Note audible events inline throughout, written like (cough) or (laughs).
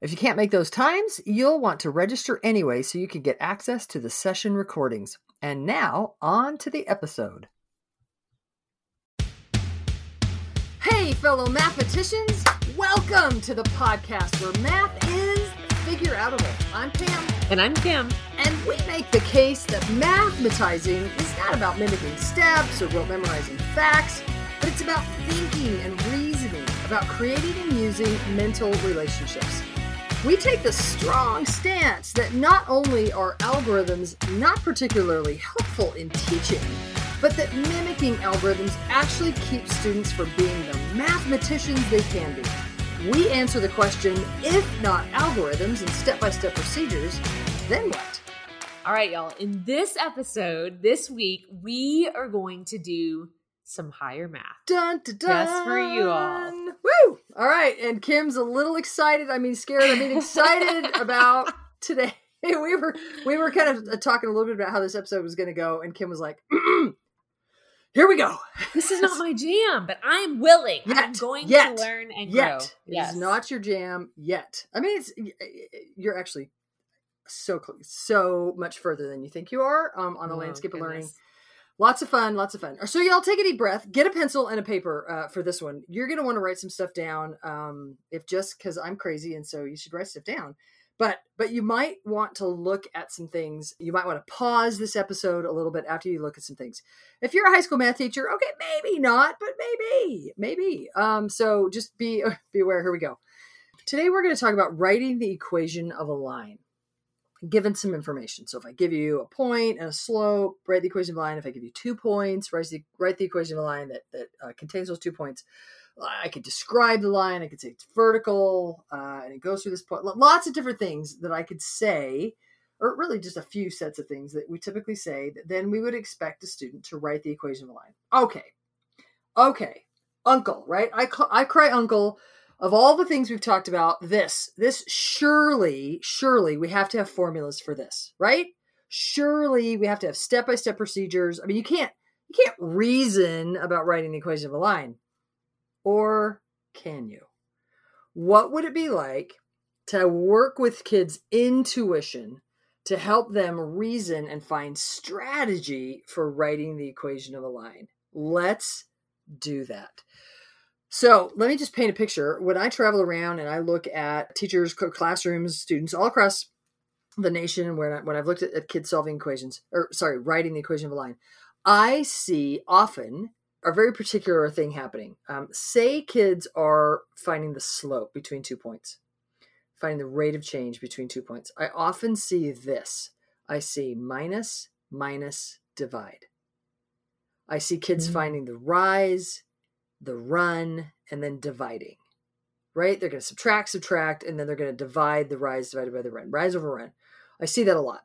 If you can't make those times, you'll want to register anyway so you can get access to the session recordings. And now, on to the episode. Hey, fellow mathematicians! Welcome to the podcast where math is figure outable. I'm Pam. And I'm Kim. And we make the case that mathematizing is not about mimicking steps or about memorizing facts, but it's about thinking and reasoning, about creating and using mental relationships. We take the strong stance that not only are algorithms not particularly helpful in teaching, but that mimicking algorithms actually keeps students from being the mathematicians they can be. We answer the question if not algorithms and step by step procedures, then what? All right, y'all. In this episode, this week, we are going to do some higher math. Dun, dun, dun. Just for you all. Woo! All right. And Kim's a little excited. I mean, scared. I mean, excited (laughs) about today. (laughs) We were we were kind of uh, talking a little bit about how this episode was going to go, and Kim was like, (clears throat) "Here we go." This is not (laughs) my jam, but I am willing. Yet, I'm going yet, to learn and yet. grow. It's not your jam yet. I mean, it's you're actually so close, so much further than you think you are um, on the Oh, landscape of learning. Lots of fun, lots of fun. So y'all take a deep breath, get a pencil and a paper uh, for this one. You're gonna want to write some stuff down. Um, if just because I'm crazy, and so you should write stuff down. But but you might want to look at some things. You might want to pause this episode a little bit after you look at some things. If you're a high school math teacher, okay, maybe not, but maybe, maybe. Um, so just be (laughs) be aware. Here we go. Today we're going to talk about writing the equation of a line given some information. So if I give you a point and a slope, write the equation of a line. If I give you two points, write the, write the equation of a line that, that uh, contains those two points. I could describe the line. I could say it's vertical uh, and it goes through this point. Lots of different things that I could say, or really just a few sets of things that we typically say that then we would expect a student to write the equation of a line. Okay. Okay. Uncle, right? I, I cry uncle of all the things we've talked about, this, this surely, surely we have to have formulas for this, right? Surely we have to have step by step procedures. I mean, you can't, you can't reason about writing the equation of a line. Or can you? What would it be like to work with kids' intuition to help them reason and find strategy for writing the equation of a line? Let's do that. So let me just paint a picture. When I travel around and I look at teachers, classrooms, students all across the nation, when, I, when I've looked at, at kids solving equations, or sorry, writing the equation of a line, I see often a very particular thing happening. Um, say kids are finding the slope between two points, finding the rate of change between two points. I often see this. I see minus, minus, divide. I see kids Mm. finding the rise, the run, and then dividing. Right? They're going to subtract, subtract, and then they're going to divide the rise divided by the run. Rise over run. I see that a lot.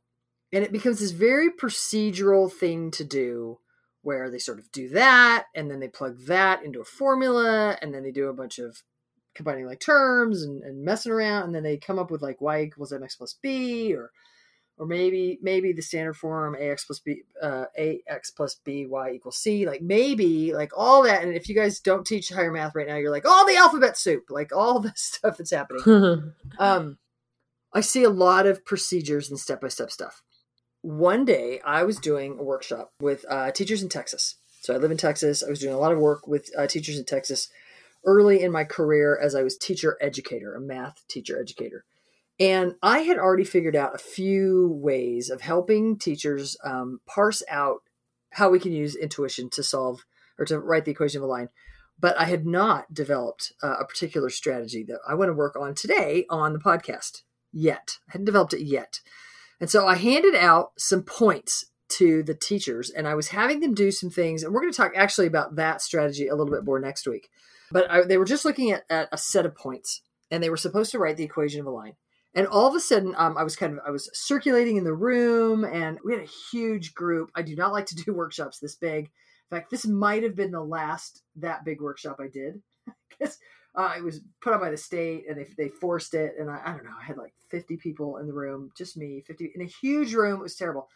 And it becomes this very procedural thing to do where they sort of do that and then they plug that into a formula and then they do a bunch of combining like terms and, and messing around and then they come up with like y equals mx plus b or or maybe maybe the standard form ax plus b uh, ax plus b y equals c like maybe like all that. And if you guys don't teach higher math right now you're like all the alphabet soup like all (laughs) the stuff that's happening. (laughs) Um i see a lot of procedures and step-by-step stuff. One day i was doing a workshop with uh, teachers in texas. So i live in texas. I was doing a lot of work with uh, teachers in texas early in my career as i was teacher educator a math teacher educator and I had already figured out a few ways of helping teachers um, parse out how we can use intuition to solve or to write the equation of a line. But I had not developed uh, a particular strategy that I want to work on today on the podcast yet. I hadn't developed it yet. And so I handed out some points to the teachers and I was having them do some things. And we're going to talk actually about that strategy a little bit more next week. But I, they were just looking at, at a set of points and they were supposed to write the equation of a line. And all of a sudden, um, I was kind of I was circulating in the room, and we had a huge group. I do not like to do (laughs) workshops this big. In fact, this might have been the last that big workshop I did (laughs) because uh, it was put on by the state, and they they forced it. And I, I don't know, I had like fifty people in the room, just me, fifty in a huge room. It was terrible.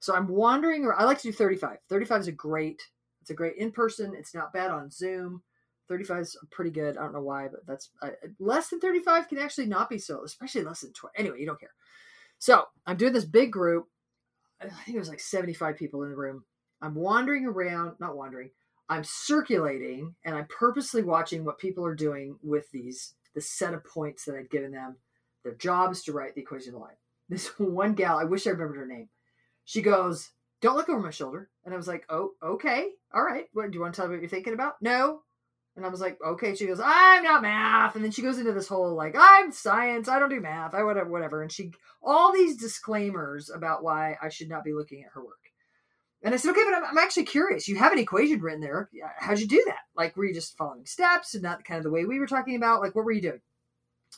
So I'm wandering. Or I like to do 35. 35 is a great. It's a great in person. It's not bad on Zoom. 35 is pretty good. I don't know why, but that's uh, less than 35 can actually not be so, especially less than 20. Anyway, you don't care. So I'm doing this big group. I think it was like 75 people in the room. I'm wandering around, not wandering. I'm circulating and I'm purposely watching what people are doing with these, the set of points that I'd given them. Their jobs to write the equation of line. (laughs) This one gal, I wish I remembered her name. She goes, Don't look over my shoulder. And I was like, Oh, okay. All right. What do you want to tell me what you're thinking about? No. And I was like, okay. She goes, I'm not math. And then she goes into this whole like, I'm science. I don't do math. I whatever, whatever. And she all these disclaimers about why I should not be looking at her work. And I said, okay, but I'm, I'm actually curious. You have an equation written there. How'd you do that? Like, were you just following steps and not kind of the way we were talking about? Like, what were you doing?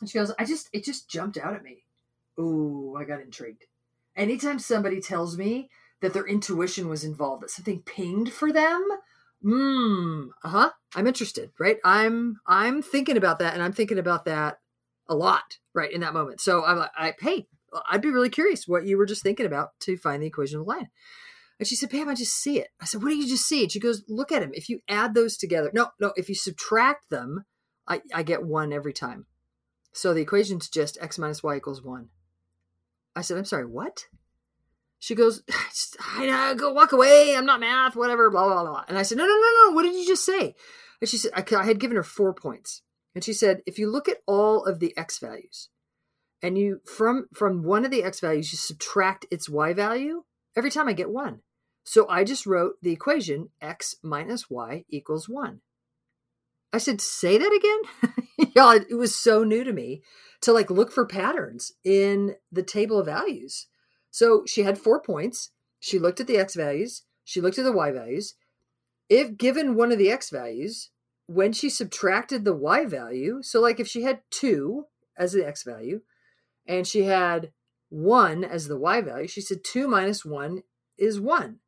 And she goes, I just, it just jumped out at me. Ooh, I got intrigued. Anytime somebody tells me that their intuition was involved, that something pinged for them, hmm uh-huh. I'm interested right? I'm i'm thinking about that and i'm thinking about that a lot right in that moment. So i'm like I, hey i'd be really curious what you were just thinking about to find the equation of the line. And she said pam i just see it. I said what do you just see? And she goes look at him if you add those together no no if you subtract them i, I get one every time. So the equation's just x minus y equals one. I said i'm sorry what she goes, (sighs) I know, uh, go walk away. I'm not math, whatever, blah, blah, blah. And I said, no, no, no, no. What did you just say? And she said, I, I had given her four points. And she said, if you look at all of the x values and you, from, from one of the x values, you subtract its y value, every time I get one. So I just wrote the equation x minus y equals one. I said, say that again? (laughs) yeah, it was so new to me to like look for patterns in the table of values. So she had four points. She looked at the x values, she looked at the y values. If given one of the x values, when she subtracted the y value, so like if she had two as the x value and she had one as the y value, she said two minus one is one.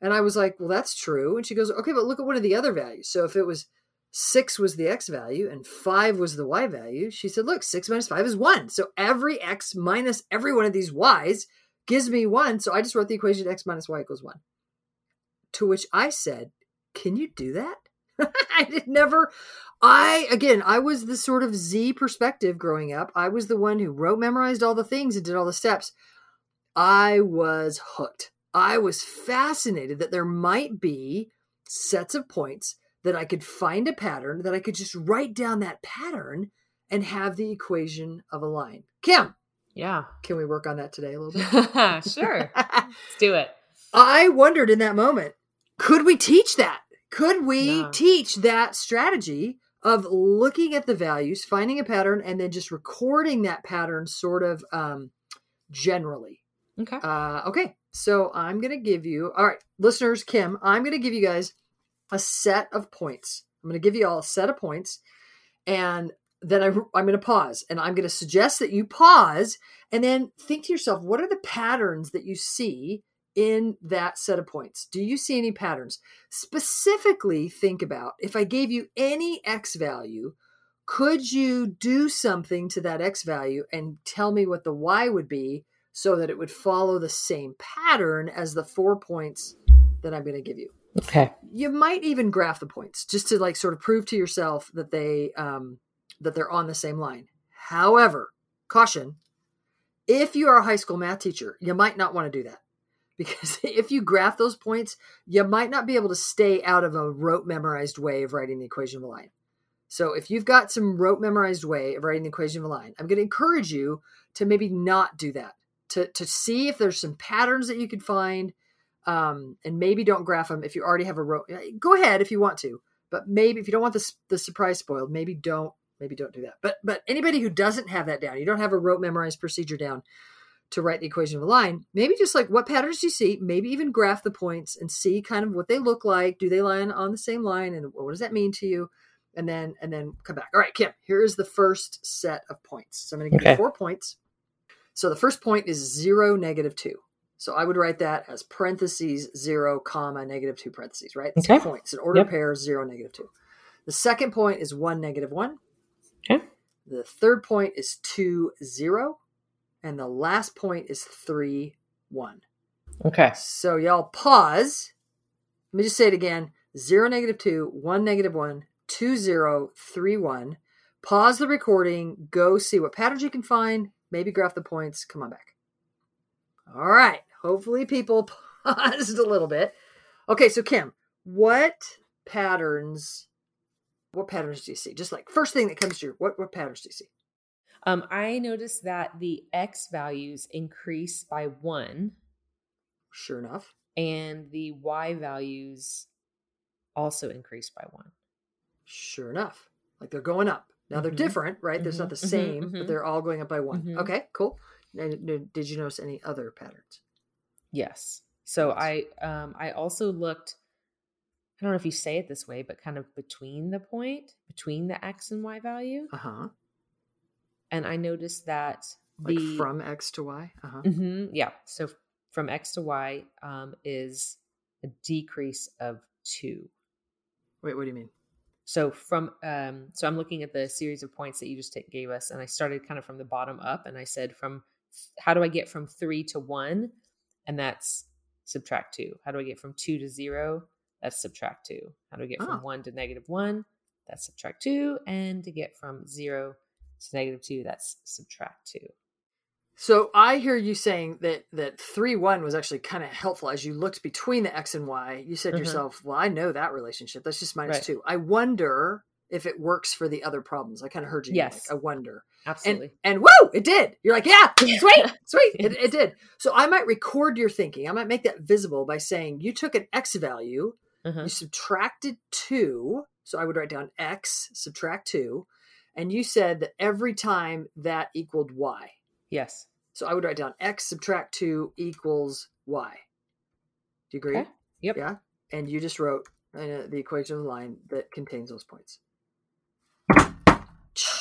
And I was like, well, that's true. And she goes, okay, but look at one of the other values. So if it was six was the x value and five was the y value, she said, look, six minus five is one. So every x minus every one of these y's gives me one. So I just wrote the equation x minus y equals one. To which I said, Can you do that? (laughs) I did never. I, again, I was the sort of Z perspective growing up. I was the one who wrote, memorized all the things, and did all the steps. I was hooked. I was fascinated that there might be sets of points that I could find a pattern, that I could just write down that pattern and have the equation of a line. Kim, yeah. Can we work on that today a little bit? (laughs) sure. Let's do it. I wondered in that moment, could we teach that? Could we yeah. teach that strategy of looking at the values, finding a pattern, and then just recording that pattern sort of um, generally? Okay. Uh, okay. So I'm going to give you, all right, listeners, Kim, I'm going to give you guys a set of points. I'm going to give you all a set of points. And then I, I'm going to pause and I'm going to suggest that you pause and then think to yourself, what are the patterns that you see in that set of points? Do you see any patterns? Specifically, think about if I gave you any X value, could you do something to that X value and tell me what the Y would be so that it would follow the same pattern as the four points that I'm going to give you? Okay. You might even graph the points just to like sort of prove to yourself that they um, that they're on the same line. However, caution, if you are a high school math teacher, you might not want to do that. (laughs) Because if you graph those points, you might not be able to stay out of a rote memorized way of writing the equation of a line. So if you've got some rote memorized way of writing the equation of a line, I'm going to encourage you to maybe not do that. To, to see if there's some patterns that you could find um, and maybe don't graph them if you already have a rote. Go ahead if you want to, but maybe if you don't want the, the surprise spoiled, maybe don't maybe don't do that. But but anybody who doesn't have that down, you don't have a rote memorized procedure down to write the equation of a line, maybe just like what patterns do you see, maybe even graph the points and see kind of what they look like. Do they line on the same line and what does that mean to you? And then and then come back. All right, Kim, here is the first set of points. So I'm going to give okay. you four points. So the first point is zero, negative two. So I would write that as parentheses zero, comma, negative two parentheses, right? It's Okay. points. An order Yep. pair, zero, negative two. The second point is one, negative one. Okay. The third point is two, zero. And the last point is three, one. Okay. So y'all pause. Let me just say it again. Zero, negative two, one, negative one, two, zero, three, one. Pause the recording. Go see what patterns you can find. Maybe graph the points. Come on back. All right. Hopefully people (laughs) paused a little bit. Okay, so Kim, what patterns what patterns do you see? Just like first thing that comes to your what what patterns do you see? Um, I noticed that the x values increase by one, Sure enough. and the y values also increase by one. Sure enough. Like they're going up. Now they're Mhm. different, right? There's not the Mhm, mhm, same, but mhm. they're all going up by one. Mhm. Okay, cool. And did you notice any other patterns? Yes. So. I um I also looked I don't know if you say it this way, but kind of between the point, between the x and y value. Uh huh. And I noticed that Like the from X to Y. Uh huh. Mhm, yeah. So from x to y um is a decrease of 2. Wait, what do you mean? So from um so I'm looking at the series of points that you just ta- gave us and I started kind of from the bottom up and I said from how do I get from 3 to 1 and that's subtract 2. How do I get from 2 to 0? That's subtract 2. How do we get Oh. from 1 to negative 1? That's subtract 2 and to get from 0 to negative 2 that's subtract 2. So I hear you saying that that three one was actually kind of helpful as you looked between the X and Y. You said to Mhm. yourself, "Well, I know that relationship. That's just minus Right. two. I wonder if it works for the other problems." I kind of heard you. Yes. Like, I wonder. Absolutely. And and woo, it did. You're like, yeah, Yeah. (laughs) sweet, sweet. It, it did. So I might record your thinking. I might make that visible by saying you took an X value, Uh-huh. you subtracted two. So I would write down X, subtract two, and you said that every time that equaled Y. Yes. So I would write down X subtract two equals Y. Do you agree? Okay. Yep. Yeah. And you just wrote uh, the equation of the line that contains those points. (laughs)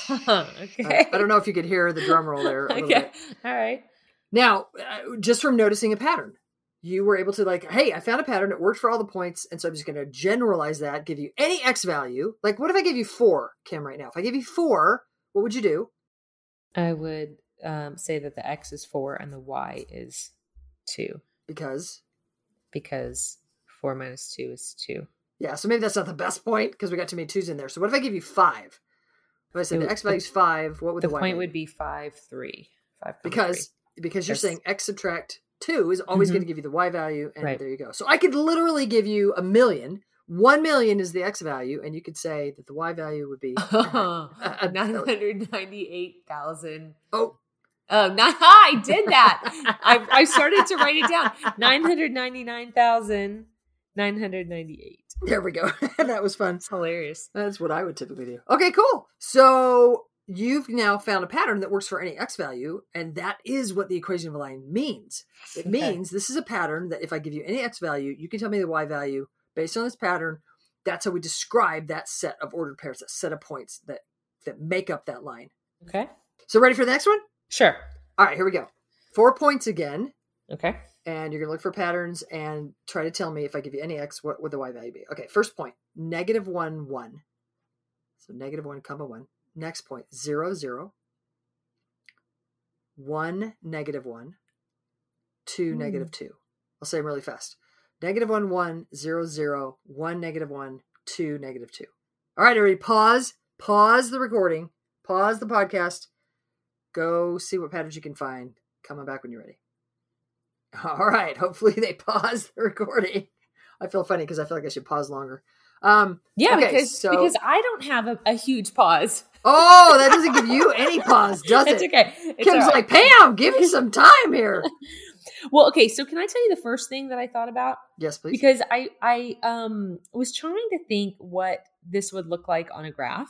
okay. I, I don't know if you could hear the drum roll there. A (laughs) okay. bit. All right. Now, uh, just from noticing a pattern, you were able to like, hey, I found a pattern. It worked for all the points, and so I'm just going to generalize that. Give you any x value. Like, what if I gave you four, Kim? Right now, if I gave you four, what would you do? I would um, say that the x is 4 and the y is 2 Because because 4 minus 2 is 2. yeah, so maybe that's not the best point because we got too many twos in there. So what if I give you five? If I said the x value is five, what would the the, y point value would be? be 5 3. because because you're saying x subtract two is always Mhm. going to give you the y value, and Right. there you go. So I could literally give you a million. One million is the x value, and you could say that the y value would be (laughs) Oh, 998,000. oh Oh, not, (laughs) I did that. I, I started to write it down. (laughs) 999,998. there we go. that was fun. It's hilarious. That's what I would typically do. Okay, cool. So you've now found a pattern that works for any x value, and that is what the equation of a line means. It Okay. means this is a pattern that if I give you any x value, you can tell me the y value based on this pattern. That's how we describe that set of ordered pairs, that set of points that that make up that line. Okay. So ready for the next one? Sure. All right, here we go. Four points again, Okay. and you're gonna look for patterns and try to tell me if I give you any x, what would the y value be? Okay, first point, negative one one. So negative one comma one. Next point, zero zero. One negative one. Two Hmm. negative two. I'll say them really fast. Negative one one zero zero one negative one two negative two. All right, everybody, pause. Pause the recording. Pause the podcast. Go see what patterns you can find. Come on back when you're ready. (laughs) All right. Hopefully they pause the recording. I feel funny because I feel like I should pause longer. Um, Yeah, Okay, because so- because I don't have a, a huge pause. Oh, that doesn't give you any pause, (laughs) does it? it's it? okay. It's Kim's right. like, Pam, give me some time here. (laughs) well, okay. So can I tell you the first thing that I thought about? Yes, please. Because I I um was trying to think what this would look like on a graph,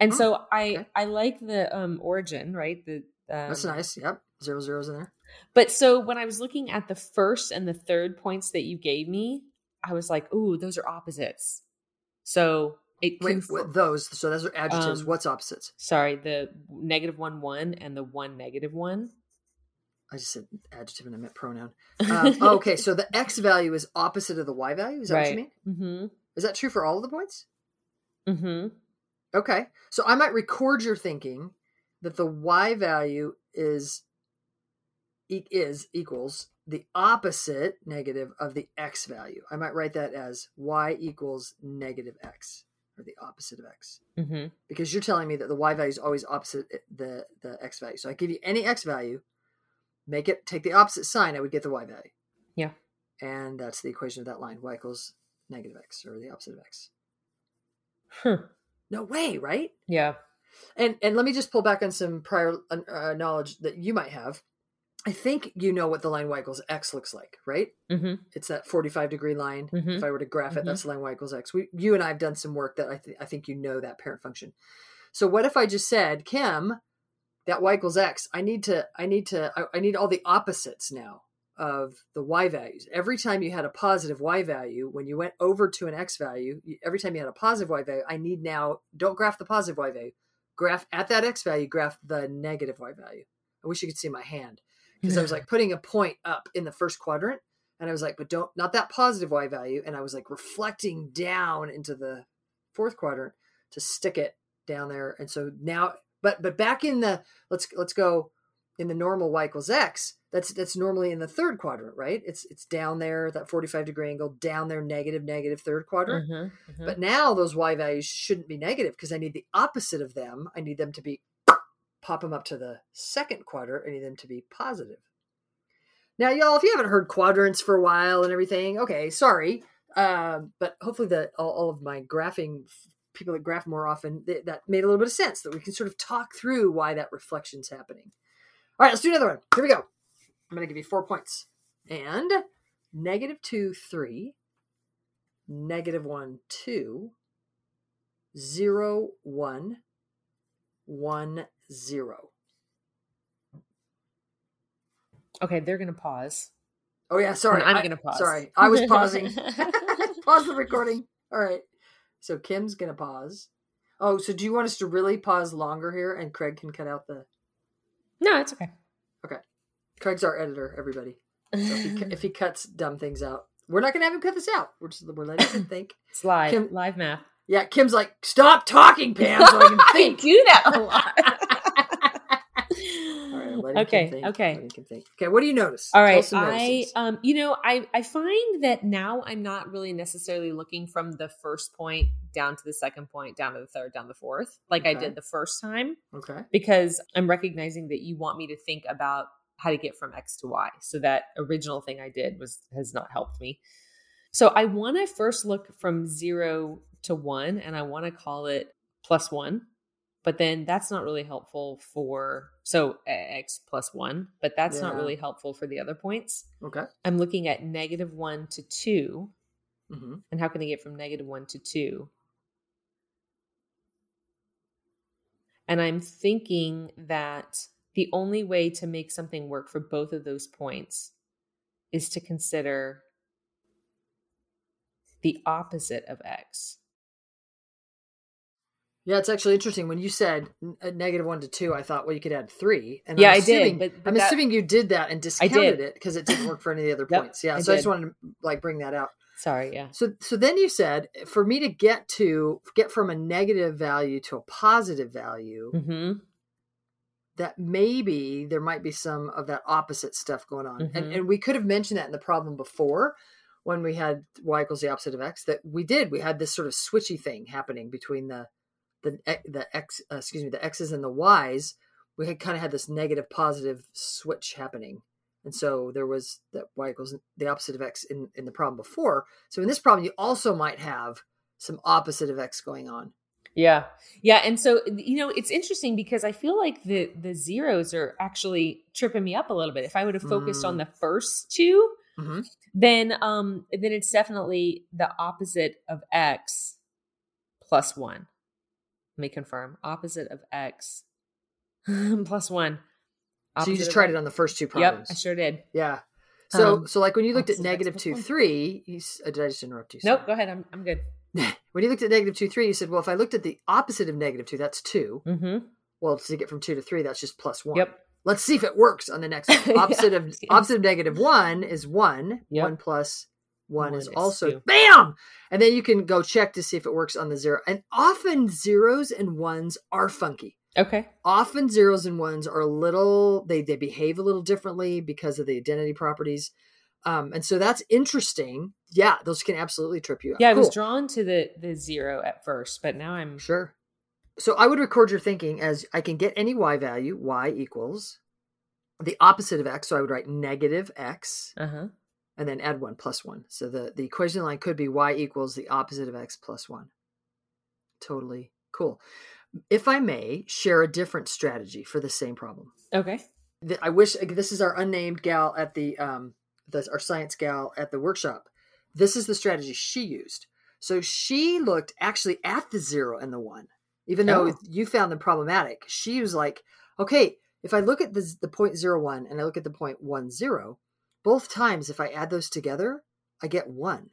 and Oh, so I okay. I like the um origin, right? The um, That's nice. Yep. Zero zeros in there. But so when I was looking at the first and the third points that you gave me, I was like, "Ooh, those are opposites." So it Wait, conf- those. So those are adjectives. Um, What's opposites? sorry, the negative one one and the one negative one. I just said adjective and I meant pronoun. Um, oh, (laughs) okay, so the x value is opposite of the y value. Is that what you mean? Mm-hmm. Is that true for all of the points? Mm-hmm. Okay, so I might record your thinking that the y value is e- is equals the opposite negative of the x value. I might write that as y equals negative x or the opposite of x Mm-hmm. because you're telling me that the y value is always opposite the the x value. So I give you any x value, make it take the opposite sign, I would get the y value. Yeah. And that's the equation of that line. y equals negative x or the opposite of x. Huh. No way, right? Yeah. And and let me just pull back on some prior uh, knowledge that you might have. I think you know what the line y equals x looks like, right? Mm-hmm. It's that 45 degree line. Mhm. If I were to graph it, Mhm. that's the line y equals x. We, you and I have done some work that I, th- I think you know that parent function. So what if I just said, Kim, that y equals x, I need to, I need to, I, I need all the opposites now of the y values. Every time you had a positive y value, when you went over to an x value, every time you had a positive y value, I need now, don't graph the positive y value, graph at that x value, graph the negative y value. I wish you could see my hand because I was like putting a point up in the first quadrant and I was like, but don't not that positive y value. And I was like reflecting down into the fourth quadrant to stick it down there. And so now, but but back in the let's let's go in the normal y equals x. That's that's normally in the third quadrant, right? It's it's down there that forty five degree angle down there negative negative third quadrant. Mm-hmm. But now those y values shouldn't be negative because I need the opposite of them. I need them to be pop them up to the second quadrant. I need them to be positive. Now, y'all, if you haven't heard quadrants for a while and everything, okay, sorry, um, but hopefully the all, all of my graphing people that graph more often th- that made a little bit of sense that we can sort of talk through why that reflection's happening. All right, let's do another one. Here we go. I'm going to give you four points and negative two, three, negative one, two, zero, one, one, zero. Okay, they're gonna pause. Oh yeah, sorry. I'm I- gonna pause. Sorry, I was pausing. (laughs) (laughs) pause the recording. All right. So Kim's gonna pause. Oh, so do you want us to really pause longer here, and Craig can cut out the? No, it's okay. Okay, Craig's our editor. Everybody. So if he, if he (laughs) cuts dumb things out, we're not gonna have him cut this out. We're just we're letting him think. It's live, Kim- live math. Yeah, Kim's like, stop talking, Pam, so I can I do that a lot. Let okay, okay. Okay, what do you notice? All right. Tell us some I um you know, I I find that now I'm not really necessarily looking from the first point down to the second point, down to the third, down to the fourth, like I did the first time, okay. because I'm recognizing that you want me to think about how to get from X to Y. So that original thing I did was has not helped me. So I want to first look from zero to one and I want to call it plus one. But then that's not really helpful for so x plus one, but that's not really helpful for the other points. Okay. I'm looking at negative one to two. hmm And how can I get from negative one to two? And I'm thinking that the only way to make something work for both of those points is to consider the opposite of x. Yeah, it's actually interesting. When you said negative one to two, I thought, well, you could add three. And Yeah, I'm I did, assuming- but- but I'm that- assuming you did that and discounted did. it because it didn't work for any of the other (laughs) Yep, points. Yeah, I so I just wanted to like bring that out. Sorry, yeah. So, so then you said for me to get to get from a negative value to a positive value, hmm that maybe there might be some of that opposite stuff going on. And, Mhm. and we could have mentioned that in the problem before when we had y equals the opposite of x that we did. We had this sort of switchy thing happening between the the the x uh, excuse me the x's and the y's. We had kind of had this negative positive switch happening. And so there was that y equals the opposite of x in, in the problem before. So in this problem, you also might have some opposite of x going on. Yeah. Yeah. And so, you know, it's interesting because I feel like the the zeros are actually tripping me up a little bit. If I would have focused on Mm. the first two, Mm-hmm. then um then it's definitely the opposite of x plus one. Let me confirm. Opposite of x (laughs) plus one. So you just tried it on the first two problems. Yep. I sure did. Yeah. So Um, so like when you looked at of negative two one. three, you, uh, did I just interrupt you? Nope, Sorry. go ahead. I'm I'm good. (laughs) when you looked at negative two three, you said, well, if I looked at the opposite of negative two, that's two. Mm-hmm. Well, to get from two to three, that's just plus one. Yep. Let's see if it works on the next one. (laughs) Opposite of Yes. opposite of negative one is one. Yep. One plus one, One is is also two. bam. And then you can go check to see if it works on the zero. And often zeros and ones are funky. Okay. Often zeros and ones are a little they they behave a little differently because of the identity properties. Um, and so that's interesting. Yeah, those can absolutely trip you up. Yeah, I was Cool. drawn to the the zero at first, but now I'm Sure. So I would record your thinking as I can get any y value, y equals the opposite of x. So I would write negative x uh huh. And then add one plus one. So the, the equation line could be y equals the opposite of x plus one. Totally cool. If I may share a different strategy for the same problem. Okay. I wish this is our unnamed gal at the um the, our science gal at the workshop. This is the strategy she used. So she looked actually at the zero and the one, even though Oh. you found them problematic. She was like, okay, if I look at the the point zero one and I look at the point one zero, both times if I add those together, I get one.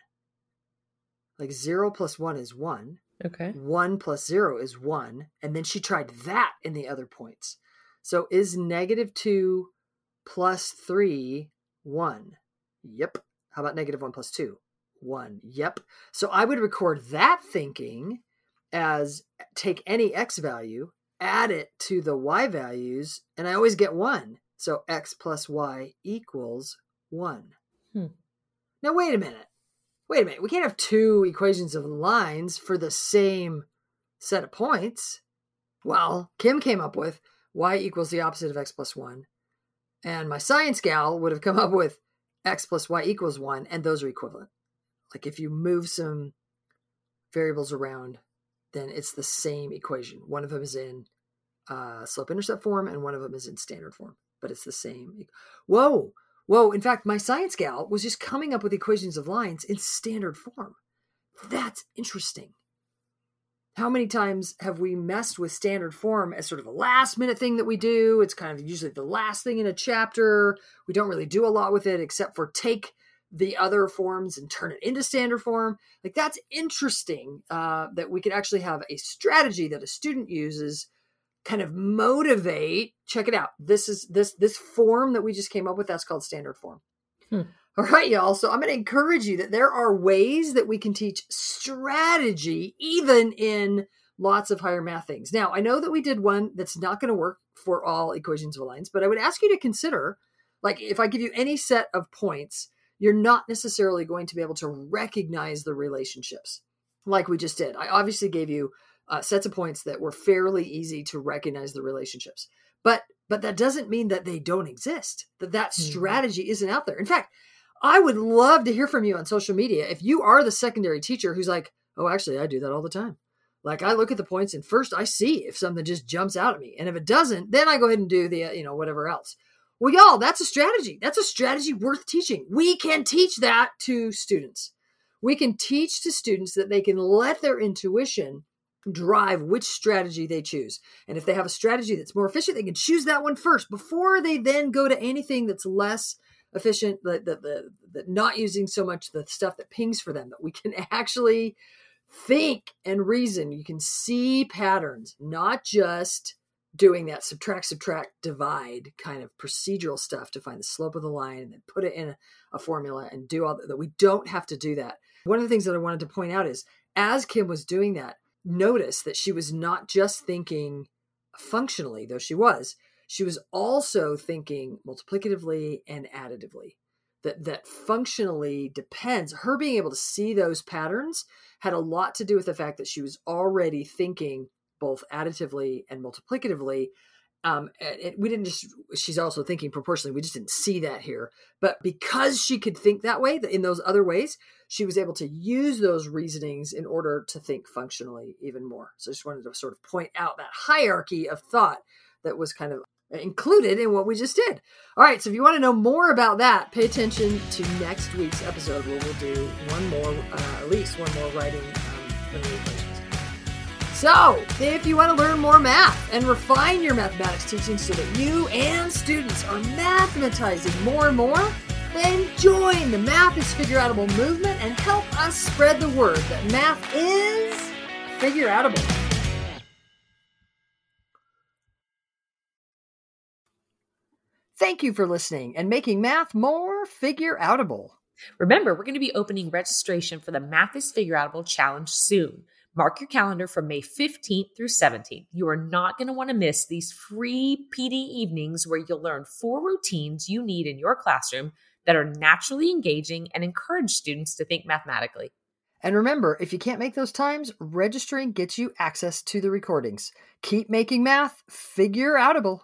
Like zero plus one is one. Okay. One plus zero is one. And then she tried that in the other points. So is negative two plus three one? Yep. How about negative one plus two? One. Yep. So I would record that thinking as take any x value, add it to the y values, and I always get one. So x plus y equals one. Hmm. Now, wait a minute. Wait a minute. We can't have two equations of lines for the same set of points. Well, Kim came up with y equals the opposite of x plus 1. And my science gal would have come up with x plus y equals 1, and those are equivalent. Like if you move some variables around, then it's the same equation. One of them is in uh, slope intercept form, and one of them is in standard form, but it's the same. Whoa, whoa. In fact, my science gal was just coming up with equations of lines in standard form. That's interesting. How many times have we messed with standard form as sort of a last minute thing that we do? It's kind of usually the last thing in a chapter. We don't really do a lot with it except for take the other forms and turn it into standard form. Like that's interesting uh, that we could actually have a strategy that a student uses kind of motivate check it out. This is this this form that we just came up with that's called standard form. Hmm. all right y'all. So i'm going to encourage you that there are ways that we can teach strategy even in lots of higher math things. Now i know that we did one that's not going to work for all equations of lines but i would ask you to consider like if i give you any set of points you're not necessarily going to be able to recognize the relationships like we just did. I obviously gave you uh, sets of points that were fairly easy to recognize the relationships. But but that doesn't mean that they don't exist that that Mhm. strategy isn't out there. In fact i would love to hear from you on social media if you are the secondary teacher who's like oh actually i do that all the time. Like i look at the points and first i see if something just jumps out at me and if it doesn't then i go ahead and do the uh, you know whatever else. Well y'all that's a strategy. That's a strategy worth teaching. We can teach that to students. We can teach to students that they can let their intuition drive which strategy they choose. And if they have a strategy that's more efficient, they can choose that one first before they then go to anything that's less efficient, that the, the, the, not using so much the stuff that pings for them, that we can (laughs) actually think and reason. You can see patterns, not just doing that subtract, subtract, divide kind of procedural stuff to find the slope of the line and then put it in a, a formula and do all that. We don't have to do that. One of the things that I wanted to point out is as Kim was doing that, notice that she was not just thinking functionally, though she was, she was also thinking multiplicatively and additively. That that functionally depends. Her being able to see those patterns had a lot to do with the fact that she was already thinking both additively and multiplicatively. Um, we didn't just. She's also thinking proportionally. We just didn't see that here. But because she could think that way, in those other ways, she was able to use those reasonings in order to think functionally even more. So I just wanted to sort of point out that hierarchy of thought that was kind of included in what we just did. All right, so if you want to know more about that, pay attention to next week's episode where we'll do one more, uh, at least one more writing um. So, if you want to learn more math and refine your mathematics teaching so that you and students are mathematizing more and more, then join the Math is Figure Outable movement and help us spread the word that math is figure outable. Thank you for listening and making math more figure outable. Remember, we're going to be opening registration for the Math is Figure Outable Challenge soon. Mark your calendar from May 15th through 17th. You are not going to want to miss these free PD evenings where you'll learn four routines you need in your classroom that are naturally engaging and encourage students to think mathematically. And remember, if you can't make those times, registering gets you access to the recordings. Keep making math figure outable.